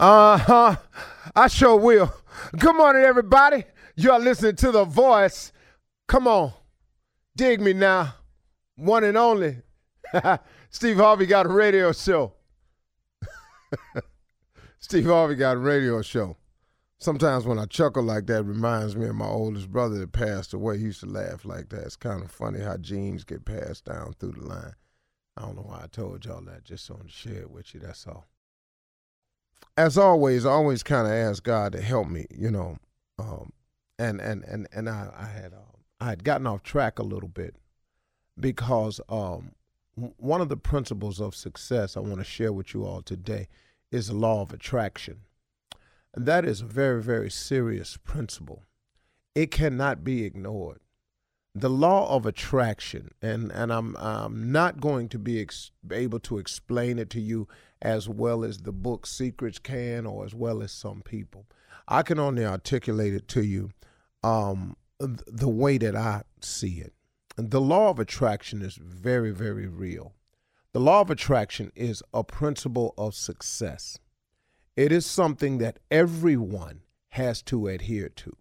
Uh huh. I sure will. Good morning, everybody. You are listening to The Voice. Come on. Dig me now. One and only. Steve Harvey got a radio show. Steve Harvey got a radio show. Sometimes when I chuckle like that, reminds me of my oldest brother that passed away. He used to laugh like that. It's kind of funny how genes get passed down through the line. I don't know why I told y'all that, just so to share it with you. That's all as always, I always kind of ask God to help me, you know. Um, and and and and I, I had uh, I had gotten off track a little bit because um, one of the principles of success I want to share with you all today is the law of attraction. And that is a very very serious principle. It cannot be ignored. The law of attraction, and and I'm I'm not going to be ex- able to explain it to you as well as the book Secrets can, or as well as some people. I can only articulate it to you um, the way that I see it. The law of attraction is very, very real. The law of attraction is a principle of success. It is something that everyone has to adhere to.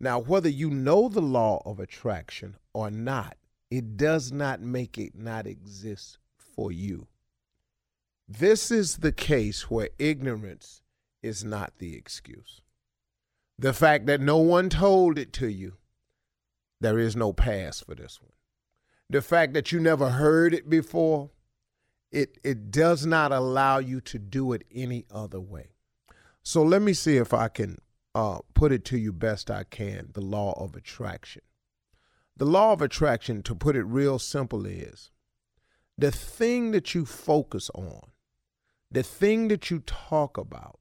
Now, whether you know the law of attraction or not, it does not make it not exist for you. This is the case where ignorance is not the excuse. The fact that no one told it to you, there is no pass for this one. The fact that you never heard it before, it, it does not allow you to do it any other way. So let me see if I can uh, put it to you best I can the law of attraction. The law of attraction, to put it real simple, is the thing that you focus on the thing that you talk about,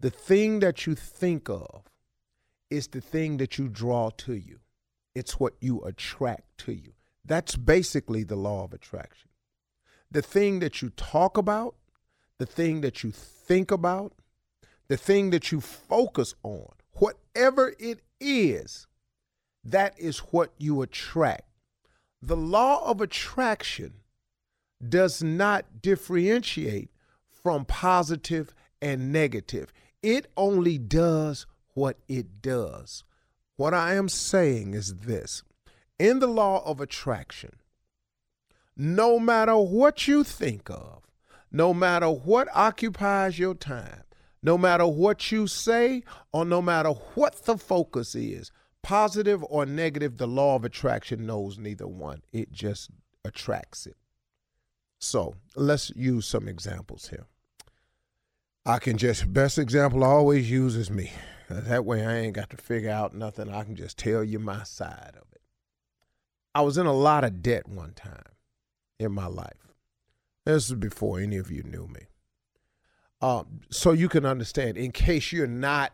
the thing that you think of, is the thing that you draw to you. It's what you attract to you. That's basically the law of attraction. The thing that you talk about, the thing that you think about, the thing that you focus on, whatever it is, that is what you attract. The law of attraction does not differentiate from positive and negative. It only does what it does. What I am saying is this in the law of attraction, no matter what you think of, no matter what occupies your time, no matter what you say, or no matter what the focus is, positive or negative, the law of attraction knows neither one. It just attracts it. So let's use some examples here. I can just best example I always use is me. That way I ain't got to figure out nothing. I can just tell you my side of it. I was in a lot of debt one time in my life. This is before any of you knew me. Um, so you can understand, in case you're not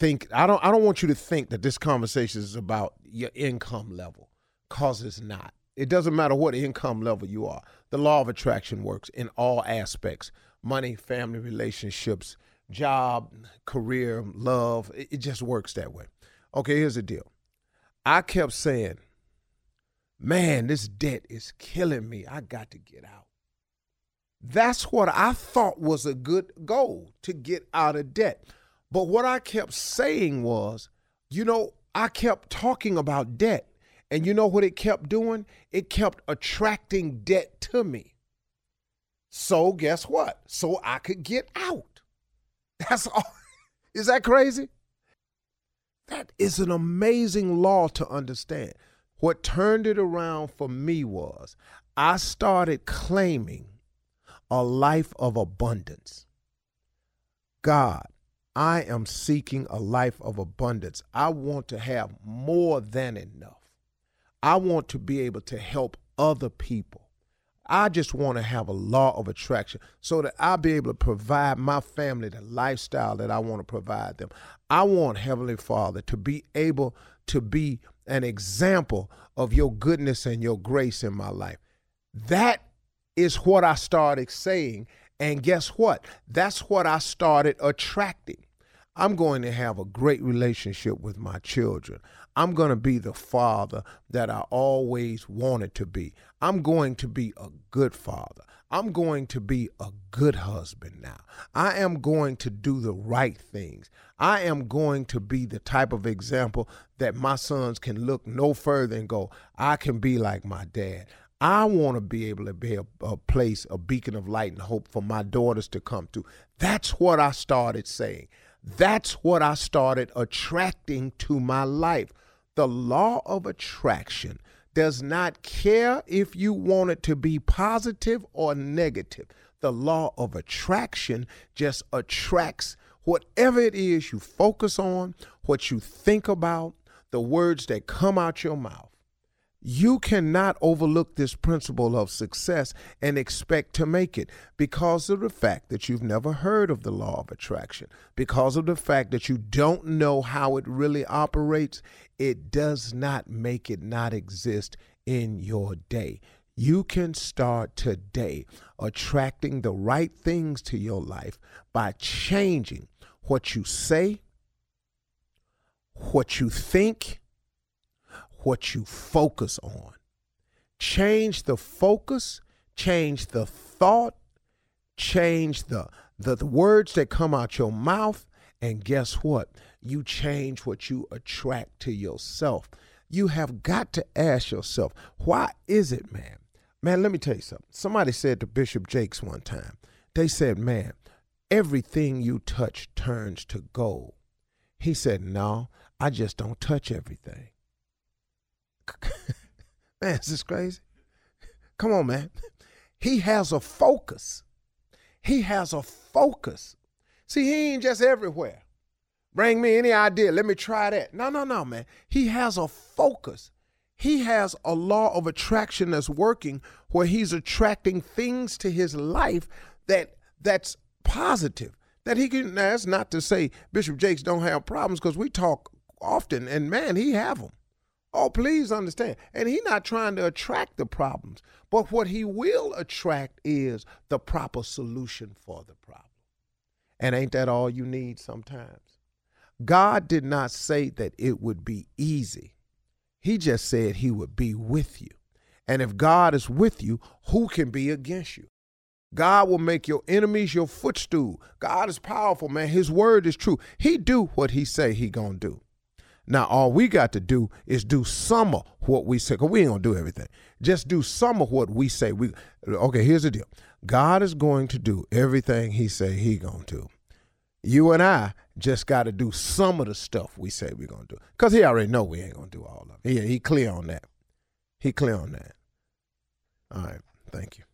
think I don't I don't want you to think that this conversation is about your income level, cause it's not. It doesn't matter what income level you are. The law of attraction works in all aspects money, family relationships, job, career, love. It, it just works that way. Okay, here's the deal. I kept saying, man, this debt is killing me. I got to get out. That's what I thought was a good goal to get out of debt. But what I kept saying was, you know, I kept talking about debt. And you know what it kept doing? It kept attracting debt to me. So guess what? So I could get out. That's all. Is that crazy? That is an amazing law to understand. What turned it around for me was I started claiming a life of abundance. God, I am seeking a life of abundance. I want to have more than enough. I want to be able to help other people. I just want to have a law of attraction so that I'll be able to provide my family the lifestyle that I want to provide them. I want Heavenly Father to be able to be an example of your goodness and your grace in my life. That is what I started saying. And guess what? That's what I started attracting. I'm going to have a great relationship with my children. I'm going to be the father that I always wanted to be. I'm going to be a good father. I'm going to be a good husband now. I am going to do the right things. I am going to be the type of example that my sons can look no further and go, I can be like my dad. I want to be able to be a, a, place, a beacon of light and hope for my daughters to come to. That's what I started saying. That's what I started attracting to my life. The law of attraction does not care if you want it to be positive or negative. The law of attraction just attracts whatever it is you focus on, what you think about, the words that come out your mouth. You cannot overlook this principle of success and expect to make it because of the fact that you've never heard of the law of attraction, because of the fact that you don't know how it really operates. It does not make it not exist in your day. You can start today attracting the right things to your life by changing what you say, what you think, what you focus on. Change the focus, change the thought, change the, the, the words that come out your mouth, and guess what? You change what you attract to yourself. You have got to ask yourself, why is it, man? Man, let me tell you something. Somebody said to Bishop Jakes one time, they said, man, everything you touch turns to gold. He said, no, I just don't touch everything. man, is this crazy? Come on, man. He has a focus. He has a focus. See, he ain't just everywhere. Bring me any idea. Let me try that. No, no, no, man. He has a focus. He has a law of attraction that's working where he's attracting things to his life that that's positive. That he can that's not to say Bishop Jakes don't have problems because we talk often and man, he have them. Oh, please understand. And he's not trying to attract the problems, but what he will attract is the proper solution for the problem. And ain't that all you need sometimes? God did not say that it would be easy. He just said he would be with you. And if God is with you, who can be against you? God will make your enemies your footstool. God is powerful, man. His word is true. He do what he say he going to do. Now, all we got to do is do some of what we say, because we ain't going to do everything. Just do some of what we say. We Okay, here's the deal. God is going to do everything he say he going to do. You and I just got to do some of the stuff we say we're going to do. Because he already know we ain't going to do all of it. He, he clear on that. He clear on that. All right. Thank you.